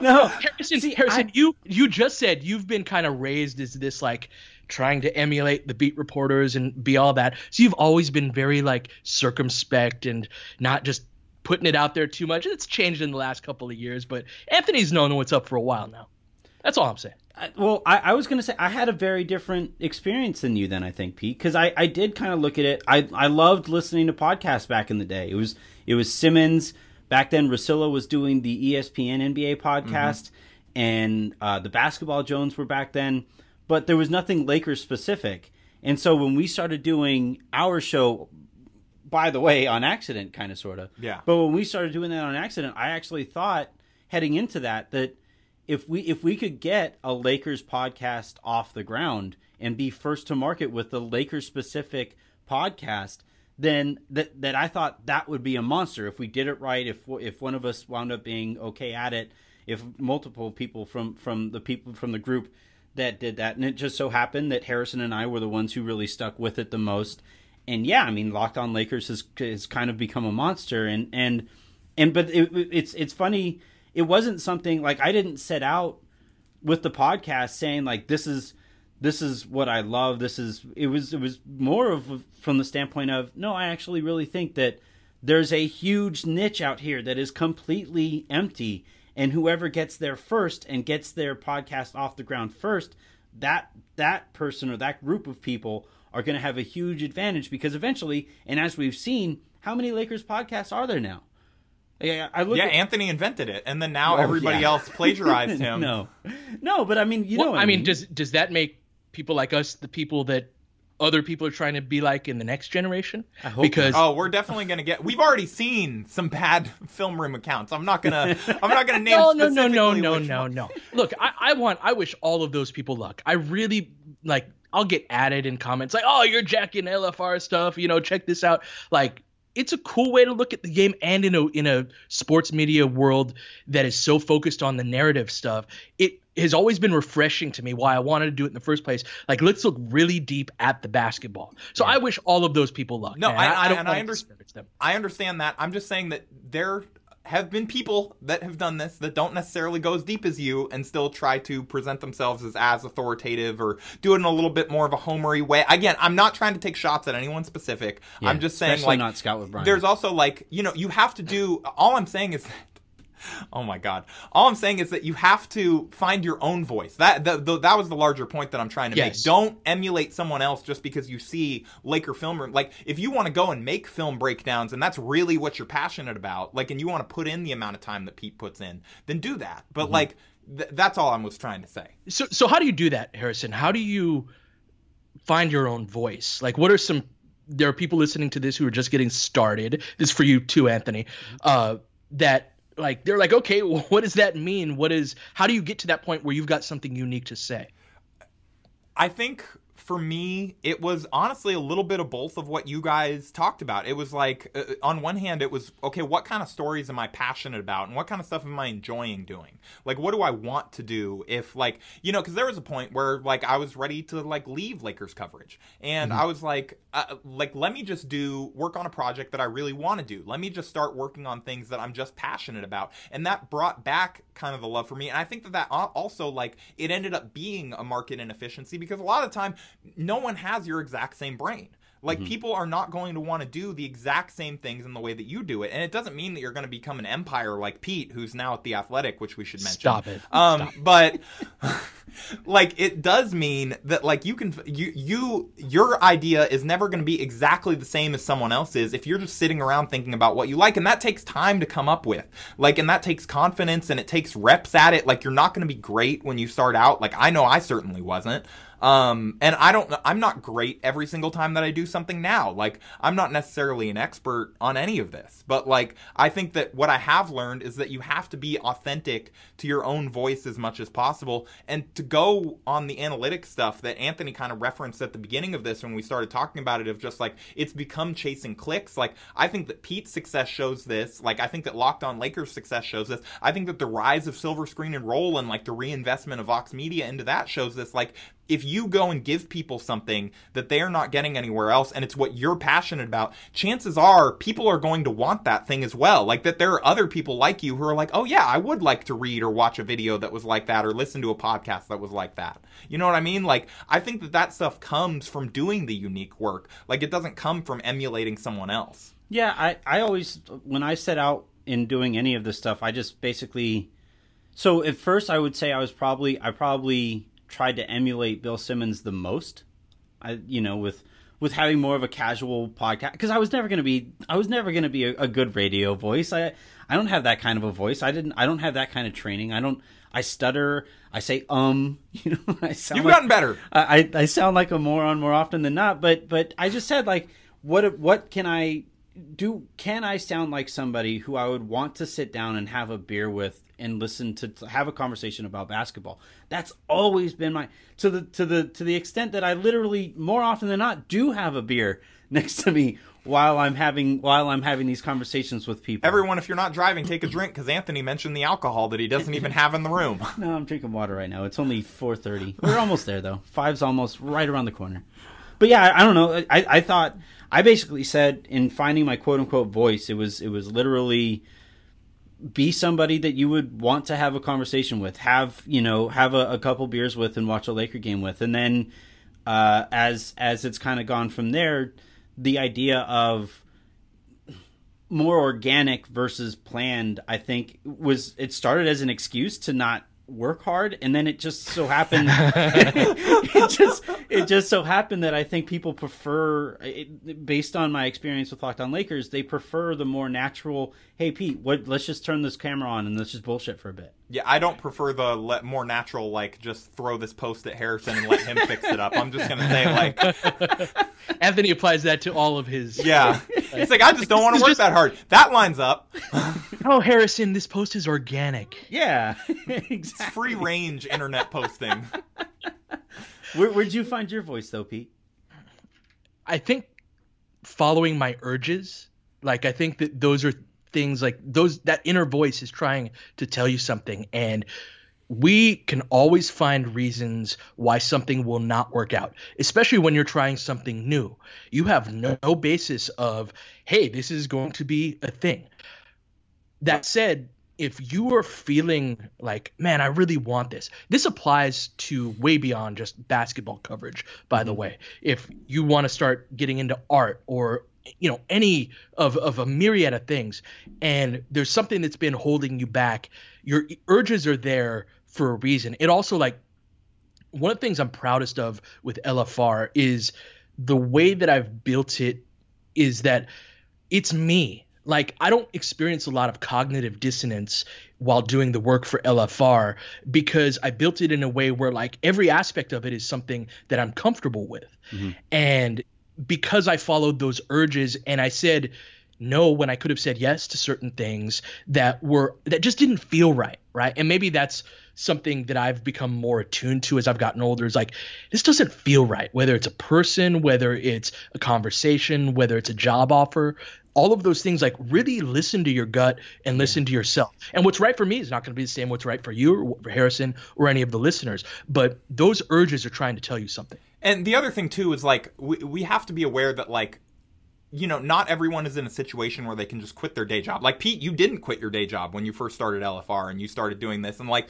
S1: no,
S3: Harrison,
S1: See,
S3: Harrison,
S1: I-
S3: you you just said you've been kind of raised as this like trying to emulate the beat reporters and be all that. So you've always been very like circumspect and not just putting it out there too much. It's changed in the last couple of years, but Anthony's known what's up for a while now. That's all I'm saying.
S1: I- well, I, I was going to say I had a very different experience than you then. I think Pete, because I, I did kind of look at it. I I loved listening to podcasts back in the day. It was it was Simmons back then. Russillo was doing the ESPN NBA podcast, and uh, the Basketball Jones were back then. But there was nothing Lakers specific, and so when we started doing our show, by the way, on accident, kind of sort of.
S2: Yeah.
S1: But when we started doing that on accident, I actually thought heading into that that if we if we could get a Lakers podcast off the ground and be first to market with the Lakers specific podcast, then that that I thought that would be a monster if we did it right. If if one of us wound up being okay at it, if multiple people from from the people from the group that did that, and it just so happened that Harrison and I were the ones who really stuck with it the most. And yeah, I mean, Locked On Lakers has has kind of become a monster, and and and but it, it's it's funny. It wasn't something like I didn't set out with the podcast saying like this is this is what I love. This is it was it was more of from the standpoint of no, I actually really think that there's a huge niche out here that is completely empty, and whoever gets there first and gets their podcast off the ground first, that that person or that group of people are going to have a huge advantage because eventually, and as we've seen, how many Lakers podcasts are there now? Yeah, I look
S2: Yeah,
S1: at,
S2: Anthony invented it, and then now
S1: Oh,
S2: everybody
S1: yeah.
S2: else plagiarized him.
S1: no, no, but I mean, you know,
S3: Well,
S1: what
S3: I mean, does does that make people like us the people that other people are trying to be like in the next generation?
S1: I hope
S3: because
S2: Oh, we're definitely gonna get. We've already seen some bad film room accounts. I'm not gonna. I'm not gonna name.
S3: no, no, no, no, no, no,
S2: one.
S3: no. Look, I, I want, I wish all of those people luck. I really like. I'll get added in comments like, "Oh, you're jacking LFR stuff." You know, check this out. Like, it's a cool way to look at the game, and in a in a sports media world that is so focused on the narrative stuff, it has always been refreshing to me. Why I wanted to do it in the first place. Like, let's look really deep at the basketball. So I wish all of those people luck.
S2: No. I-
S3: I,
S2: I-
S3: don't
S2: and I
S3: understand. to
S2: under-
S3: disparage them.
S2: I understand that. I'm just saying that there have been people that have done this that don't necessarily go as deep as you and still try to present themselves as as authoritative or do it in a little bit more of a homery way. Again, I'm not trying to take shots at anyone specific.
S1: Yeah,
S2: I'm just saying
S1: especially
S2: like
S1: not Scott with Brian.
S2: there's also like, you know, you have to do all I'm saying is Oh my god! All I'm saying is that you have to find your own voice. That the, the, that was the larger point that I'm trying to
S3: Yes.
S2: make. Don't emulate someone else just because you see Laker film room. Like if you want to go and make film breakdowns and that's really what you're passionate about, like and you want to put in the amount of time that Pete puts in, then do that. But like th- that's all I was trying to say.
S3: So so how do you do that, Harrison? How do you find your own voice? Like what are some there are people listening to this who are just getting started. This is for you too, Anthony. Uh that like they're like, okay, what does that mean? What is how do you get to that point where you've got something unique to say?
S2: I think for me, it was honestly a little bit of both of what you guys talked about. It was like, uh, on one hand, it was, okay, what kind of stories am I passionate about? And what kind of stuff am I enjoying doing? Like, what do I want to do if, like, you know, because there was a point where, like, I was ready to, like, leave Lakers coverage. And I was like, uh, like, let me just do work on a project that I really want to do. Let me just start working on things that I'm just passionate about. And that brought back kind of the love for me. And I think that that also, like, it ended up being a market inefficiency because a lot of the time, no one has your exact same brain. Like people are not going to want to do the exact same things in the way that you do it, and it doesn't mean that you're going to become an empire like Pete, who's now at the Athletic, which we should mention.
S3: Stop it.
S2: Um, but like it does mean that like you can you you your idea is never going to be exactly the same as someone else's if you're just sitting around thinking about what you like, and that takes time to come up with. Like, and that takes confidence and it takes reps at it. Like, you're not going to be great when you start out. Like, I know I certainly wasn't. Um, and I don't, I'm not great every single time that I do something now. Like, I'm not necessarily an expert on any of this, but like, I think that what I have learned is that you have to be authentic to your own voice as much as possible. And to go on the analytics stuff that Anthony kind of referenced at the beginning of this when we started talking about it, of just like, it's become chasing clicks. Like, I think that Pete's success shows this. Like, I think that Locked On Lakers success shows this. I think that the rise of Silver Screen and Roll and like the reinvestment of Vox Media into that shows this. Like, if you go and give people something that they are not getting anywhere else and it's what you're passionate about, chances are people are going to want that thing as well. Like that there are other people like you who are like, oh yeah, I would like to read or watch a video that was like that or listen to a podcast that was like that. You know what I mean? Like, I think that that stuff comes from doing the unique work. Like, it doesn't come from emulating someone else.
S1: Yeah, I, I always when I set out in doing any of this stuff, I just basically so at first I would say I was probably I probably tried to emulate Bill Simmons the most. I you know with with having more of a casual podcast because I was never going to be I was never going to be a, a good radio voice. I I don't have that kind of a voice. I didn't I don't have that kind of training. I don't I stutter. I say um. You know I sound
S2: You've
S1: like,
S2: gotten better.
S1: I, I I sound like a moron more often than not, but but I just said like what what can I do? Can I sound like somebody who I would want to sit down and have a beer with and listen to, to have a conversation about basketball? That's always been my to the to the to the extent that I literally more often than not do have a beer next to me while I'm having while I'm having these conversations with people.
S2: Everyone, if you're not driving, take a drink because Anthony mentioned the alcohol that he doesn't even have in the room.
S1: No, I'm drinking water right now. It's only 4:30. We're almost there though. Five's almost right around the corner. But yeah, I, I don't know. I, I thought I basically said in finding my quote unquote voice, it was it was literally be somebody that you would want to have a conversation with, have you know, have a, a couple beers with, and watch a Laker game with, and then uh, as as it's kind of gone from there, the idea of more organic versus planned i think was it started as an excuse to not work hard and then it just so happened it just it just so happened that i think people prefer it, based on my experience with locked on lakers they prefer the more natural hey pete what let's just turn this camera on and let's just bullshit for a bit
S2: Yeah, I don't prefer the let more natural like just throw this post at Harrison and let him fix it up. I'm just gonna say like
S3: Anthony applies that to all of his.
S2: yeah. It's like I just don't want to work
S3: just-
S2: that hard. That lines up.
S3: Oh, Harrison, this post is organic.
S1: yeah
S2: It's free range internet posting.
S1: Where, where'd you find your voice though pete
S3: I think following my urges, like I think that those are things like those that inner voice is trying to tell you something and we can always find reasons why something will not work out, especially when you're trying something new. You have no, no basis of, hey, this is going to be a thing. That said, if you are feeling like, man, I really want this, this applies to way beyond just basketball coverage, by the mm-hmm. way. If you want to start getting into art or you know any of of a myriad of things. And there's something that's been holding you back. Your urges are there for a reason. It also like one of the things i'm proudest of with lfr is the way that i've built it is that it's me. Like i don't experience a lot of cognitive dissonance while doing the work for lfr because i built it in a way where like every aspect of it is something that i'm comfortable with. Mm-hmm. And because I followed those urges and I said no when I could have said yes to certain things that were that just didn't feel right, right? And maybe that's something that I've become more attuned to as I've gotten older is like this doesn't feel right whether it's a person, whether it's a conversation, whether it's a job offer, all of those things like really listen to your gut and listen to yourself. And what's right for me is not going to be the same what's right for you or for Harrison or any of the listeners, but those urges are trying to tell you something.
S2: And the other thing too is like we we have to be aware that like you know, not everyone is in a situation where they can just quit their day job. Like Pete, you didn't quit your day job when you first started LFR and you started doing this and like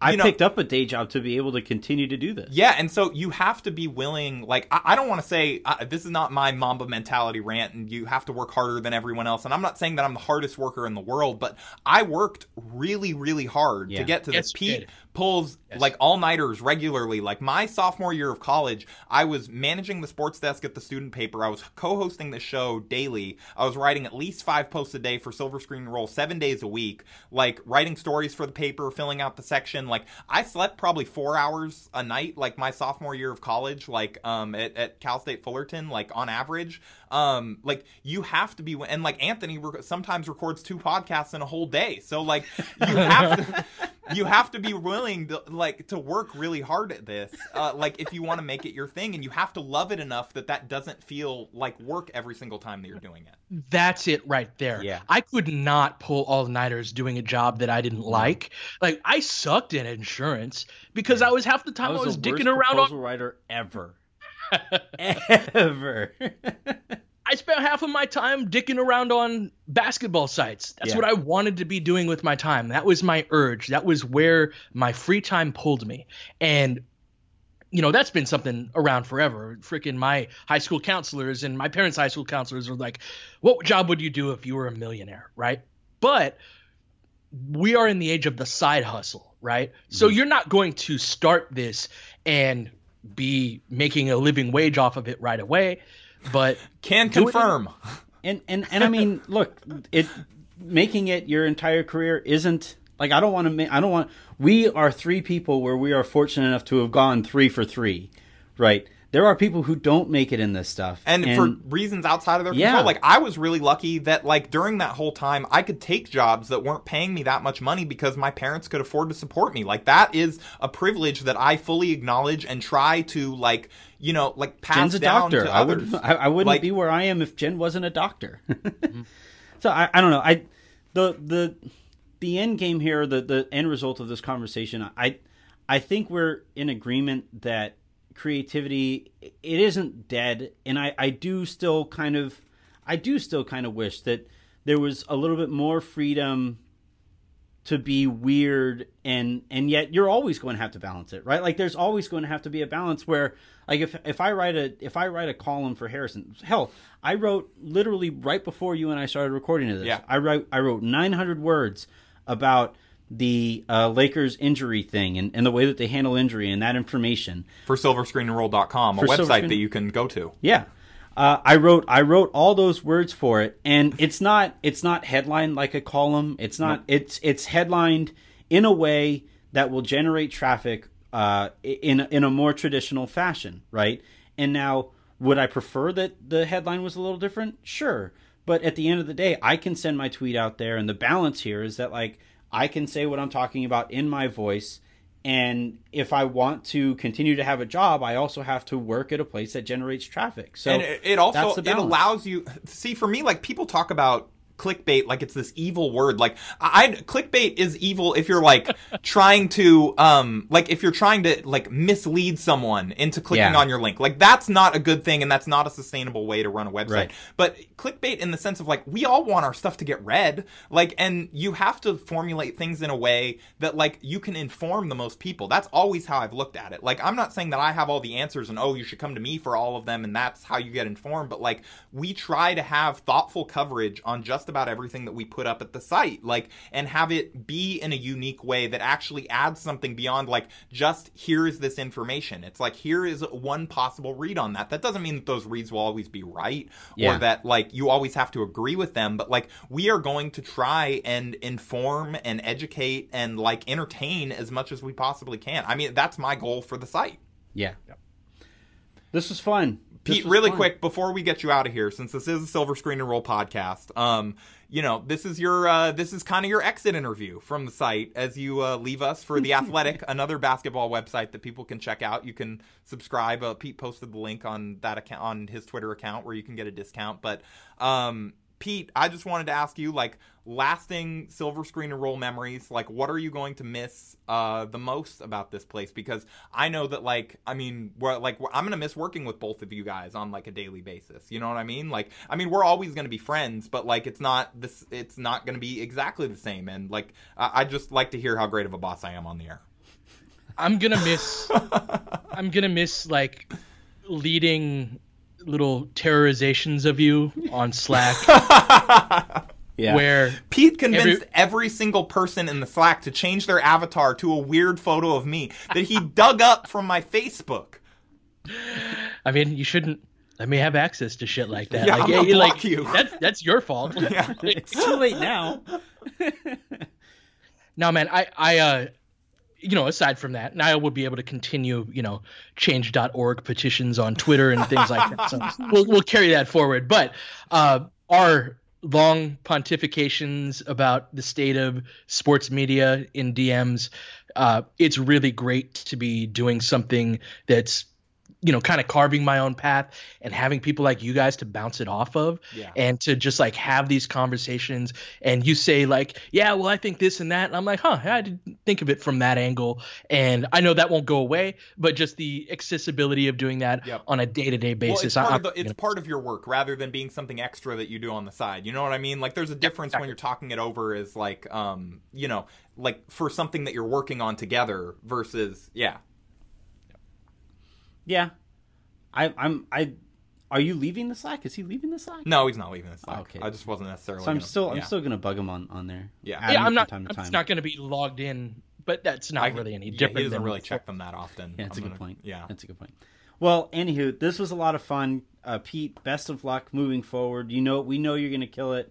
S1: I
S2: know-
S1: picked up a day job to be able to continue to do this.
S2: Yeah, and so you have to be willing. Like, I, I don't want to say uh, this is not my Mamba mentality rant, and you have to work harder than everyone else. And I'm not saying that I'm the hardest worker in the world, but I worked really, really hard
S1: Yeah.
S2: to get to
S3: Yes,
S2: this.
S3: you
S2: Pete
S3: did.
S2: Pulls
S3: Yes.
S2: like all nighters regularly. Like my sophomore year of college, I was managing the sports desk at the student paper. I was co-hosting the show daily. I was writing at least five posts a day for Silver Screen Roll, seven days a week. Like writing stories for the paper, filling out the section. Like I slept probably four hours a night. Like my sophomore year of college, like um at, at Cal State Fullerton, like on average. Um, like you have to be, and like Anthony rec- sometimes records two podcasts in a whole day. So like you have to. you have to be willing to like to work really hard at this uh, like if you want to make it your thing and you have to love it enough that that doesn't feel like work every single time that you're doing it
S3: That's it right there.
S1: Yeah.
S3: I could not pull all nighters doing a job that I didn't like. Like I sucked at insurance because I was half the time I was,
S1: the worst
S3: dicking around
S1: proposal underwriter ever. ever.
S3: I spent half of my time dicking around on basketball sites. That's
S1: Yeah.
S3: what I wanted to be doing with my time. That was my urge. That was where my free time pulled me. And you know, that's been something around forever. Freaking my high school counselors and my parents' high school counselors were like, "What job would you do if you were a millionaire?" Right? But we are in the age of the side hustle, right? So mm-hmm. you're not going to start this and be making a living wage off of it right away, but
S2: can
S3: Do it-
S2: confirm
S1: and and and I mean, look, it making it your entire career isn't like I don't want to. Ma- I don't want. We are three people where we are fortunate enough to have gone three for three, right? There are people who don't make it in this stuff,
S2: and, for reasons outside of their
S1: Yeah.
S2: control like i was really lucky that like during that whole time i could take jobs that weren't paying me that much money because my parents could afford to support me like that is a privilege that i fully acknowledge and try to like you know like pass
S1: Jen's a
S2: down
S1: doctor.
S2: to
S1: I
S2: others
S1: would. I, I wouldn't
S2: Like-
S1: be where I am if Jen wasn't a doctor. Mm-hmm. So I, I don't know. I the the the end game here, the the end result of this conversation. I I think we're in agreement that creativity it isn't dead, and I I do still kind of I do still kind of wish that there was a little bit more freedom to be weird and and yet you're always going to have to balance it right? Like there's always going to have to be a balance where like if if i write a if i write a column for harrison hell i wrote literally right before you and i started recording this.
S2: Yeah.
S1: i wrote i wrote 900 words about the uh, lakers injury thing and, and the way that they handle injury and that information
S2: for silverscreenandroll.com a
S1: For
S2: website
S1: Silver
S2: that you can go to
S1: yeah. Uh, I wrote I wrote all those words for it, and it's not it's not headlined like a column. It's not it's it's headlined in a way that will generate traffic uh, in in a more traditional fashion, right? And now, would I prefer that the headline was a little different? Sure, but at the end of the day, I can send my tweet out there, and the balance here is that like I can say what I'm talking about in my voice. And if I want to continue to have a job, I also have to work at a place that generates traffic. So
S2: and it, it also it allows you see for me like people talk about clickbait like it's this evil word. Like I, clickbait is evil if you're like trying to um like if you're trying to like mislead someone into clicking
S1: Yeah.
S2: on your link. Like that's not a good thing and that's not a sustainable way to run a website.
S1: Right.
S2: But clickbait in the sense of like we all want our stuff to get read. Like and you have to formulate things in a way that like you can inform the most people. That's always how I've looked at it. Like I'm not saying that I have all the answers and oh you should come to me for all of them and that's how you get informed, but like we try to have thoughtful coverage on just about everything that we put up at the site. Like and have it be in a unique way that actually adds something beyond like just here is this information. It's like here is one possible read on that. That doesn't mean that those reads will always be right
S1: Yeah.
S2: or that like you always have to agree with them, but like we are going to try and inform and educate and like entertain as much as we possibly can. I mean, that's my goal for the site.
S1: Yeah. This was fun.
S2: Pete, really
S1: fun.
S2: quick before we get you out of here, since this is a Silver Screen and Roll podcast, um, you know, this is your uh, this is kind of your exit interview from the site as you uh, leave us for the Athletic, another basketball website that people can check out. You can subscribe. Uh, Pete posted the link on that account on his Twitter account where you can get a discount. But um, Pete, I just wanted to ask you, like, lasting Silver Screen and Roll memories. Like, what are you going to miss uh, the most about this place? Because I know that, like, I mean, we're, like, we're, I'm gonna miss working with both of you guys on like a daily basis. You know what I mean? Like, I mean, we're always gonna be friends, but like, it's not this. It's not gonna be exactly the same. And like, I, I just like to hear how great of a boss I am on the air.
S3: I'm gonna miss. I'm gonna miss like leading little terrorizations of you on Slack,
S1: Yeah.
S3: where
S2: Pete convinced
S3: Every-
S2: every single person in the Slack to change their avatar to a weird photo of me that he dug up from my Facebook.
S3: I mean, you shouldn't let me have access to shit like that.
S2: Yeah,
S3: like,
S2: I'm gonna
S3: you-
S2: block
S3: like,
S2: you.
S3: That's that's your fault. yeah.
S1: it's too late now.
S3: No, man, I, I, uh, you know, aside from that, now I will be able to continue, you know, change.org petitions on Twitter and things like that. So we'll, we'll carry that forward. But uh, our long pontifications about the state of sports media in DMs, uh, it's really great to be doing something that's, you know, kind of carving my own path and having people like you guys to bounce it off of
S2: Yeah.
S3: and to just like have these conversations and you say like yeah well i think this and that and i'm like huh i didn't think of it from that angle and i know that won't go away but just the accessibility of doing that
S2: Yep.
S3: on a day-to-day
S2: Well,
S3: basis
S2: it's part,
S3: I-
S2: of the, it's part of your work rather than being something extra that you do on the side. You know what I mean? Like, there's a difference when you're talking it over as like, um, you know, like for something that you're working on together versus, yeah.
S1: Yeah. I, I'm. I. Are you leaving the Slack? Is he leaving the Slack?
S2: No, he's not leaving the Slack.
S1: Okay.
S2: I just wasn't necessarily.
S1: So I'm
S2: gonna-
S1: still. I'm still gonna bug him on on there.
S2: Yeah.
S1: Add
S3: yeah i'm not
S1: time to
S3: i'm
S1: time.
S3: just not going to be logged in but that's not
S2: I-
S3: really any
S2: yeah,
S3: different
S2: He doesn't
S3: than
S2: really check them that often.
S1: Yeah, that's
S2: I'm
S1: a good
S2: gonna-
S1: point.
S2: Yeah.
S1: that's a good point. Well, anywho, this was a lot of fun. Uh, Pete, best of luck moving forward. You know, we know you're going to kill it.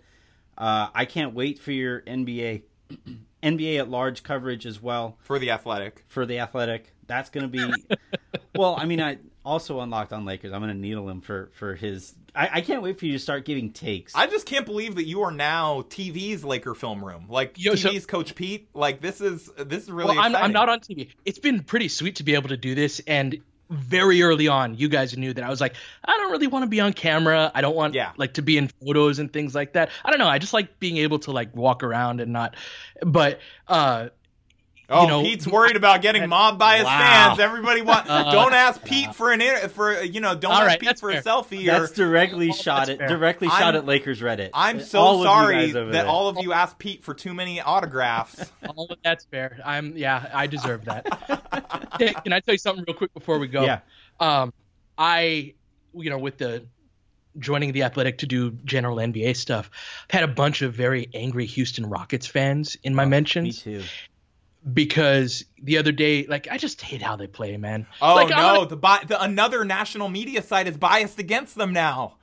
S1: Uh, I can't wait for your NBA, NBA at large coverage as well
S2: For the athletic.
S1: for the Athletic. That's going to be. well, I mean, I also on Locked On Lakers. I'm going to needle him for for his. I, I can't wait for you to start giving takes.
S2: I just can't believe that you are now TV's Laker film room. Like
S3: Yo, so-
S2: TV's Coach Pete. Like this is this is really.
S3: well I'm, I'm not on tv it's been pretty sweet to be able to do this and very early on you guys knew that i was like i don't really want to be on camera i don't want
S2: Yeah.
S3: like to be in photos and things like that i don't know i just like being able to like walk around and not but uh
S2: Oh,
S3: you know,
S2: Pete's worried about getting mobbed by his
S1: Wow.
S2: fans. Everybody want.
S3: Uh,
S2: don't ask Pete for an inter- for you know. Don't
S3: All
S2: ask
S3: right,
S2: Pete
S3: that's
S2: for a
S3: fair.
S2: selfie.
S1: That's
S2: or,
S1: directly
S3: Oh,
S1: shot at directly shot
S2: I'm-
S1: at Lakers Reddit.
S2: I'm so
S1: All
S2: sorry that
S1: there.
S2: all of you asked Pete for too many autographs.
S3: all of that's fair i'm yeah i deserve that can i tell you something real quick before we go
S1: Yeah.
S3: um i you know with the joining the athletic to do general nba stuff i've had a bunch of very angry houston rockets fans in my
S1: Me
S3: mentions Me
S1: too.
S3: Because the other day like i just hate how they play man
S2: Oh
S3: like,
S2: no,
S3: not-
S2: the, bi- the another national media site is biased against them now.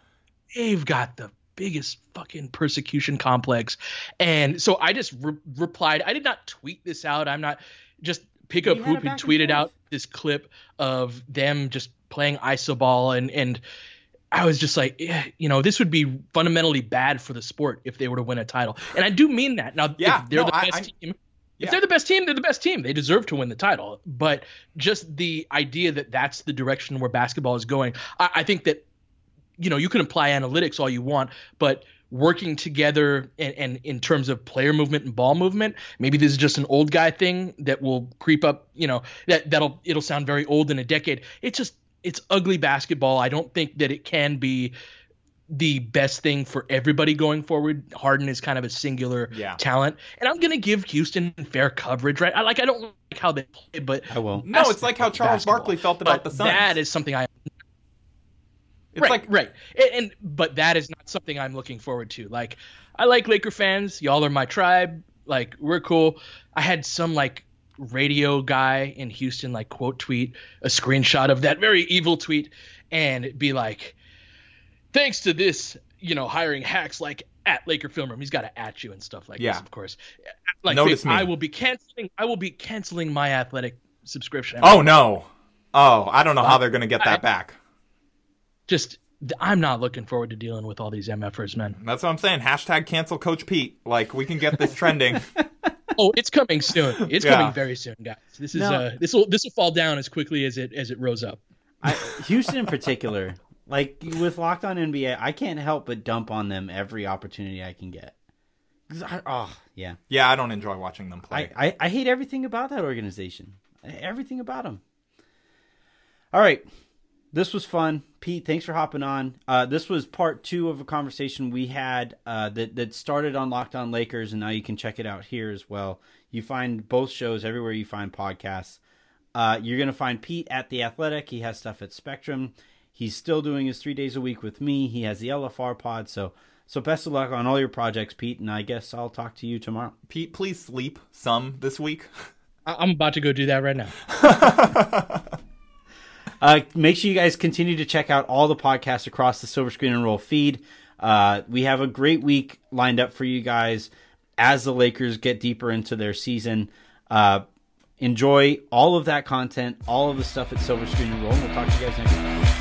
S3: they've got the biggest fucking persecution complex and so i just re- replied i did not tweet this out i'm not just pick up
S1: You had
S3: hoop and
S1: and
S3: tweeted out this clip of them just playing iso ball and and I was just like, eh, you know, this would be fundamentally bad for the sport if they were to win a title. And I do mean that. Now,
S2: Yeah,
S3: if they're
S2: no,
S3: the best
S2: I-
S3: team,
S2: Yeah.
S3: if they're the best team, they're the best team. They deserve to win the title. But just the idea that that's the direction where basketball is going, I, I think that, you know, you can apply analytics all you want, but working together and, and in terms of player movement and ball movement. Maybe this is just an old guy thing that will creep up. You know that that'll it'll sound very old in a decade. It's just it's ugly basketball. I don't think that it can be the best thing for everybody going forward. Harden is kind of a singular
S2: Yeah.
S3: talent, and I'm gonna give Houston fair coverage, right? I like I don't like how they play, but
S1: I will.
S2: No, it's like how Charles
S3: basketball.
S2: Barkley felt about
S3: but
S2: the Suns.
S3: That is something I
S2: it's
S3: right,
S2: like
S3: right, and, and but that is not something I'm looking forward to. Like, I like Laker fans. Y'all are my tribe. Like, we're cool. I had some like radio guy in Houston like quote tweet a screenshot of that very evil tweet and be like, thanks to this, you know, hiring hacks like at Laker Film Room. He's got to at you and stuff like
S2: Yeah.
S3: this, of course. Like,
S2: Notice me.
S3: I will be canceling. I will be canceling my athletic subscription.
S2: Oh no. Oh, I don't know how they're going to get that
S3: I-
S2: back.
S3: just I'm not looking forward to dealing with all these MFers, man.
S2: That's what I'm saying. Hashtag cancel Coach Pete. Like we can get this trending.
S3: Oh, it's coming soon. It's
S2: Yeah.
S3: coming very soon, guys. This is
S1: No.
S3: uh this will this will fall down as quickly as it as it rose up.
S1: I, Houston in particular, like with Locked On NBA, I can't help but dump on them every opportunity I can get. I, oh yeah,
S2: yeah, I don't enjoy watching them play.
S1: I, I I hate everything about that organization. Everything about them. All right, this was fun, Pete. Thanks for hopping on. Uh, this was part two of a conversation we had uh, that that started on Locked On Lakers, and now you can check it out here as well. You find both shows everywhere you find podcasts. Uh, you're going to find Pete at The Athletic. He has stuff at Spectrum. He's still doing his three days a week with me. He has the LFR pod. So, so best of luck on all your projects, Pete. And I guess I'll talk to you tomorrow.
S2: Pete, please sleep some this week.
S3: I- I'm about to go do that right now.
S1: Uh, make sure you guys continue to check out all the podcasts across the Silver Screen and Roll feed. Uh, we have a great week lined up for you guys as the Lakers get deeper into their season. Uh, enjoy all of that content, all of the stuff at Silver Screen and Roll. And We'll talk to you guys next time.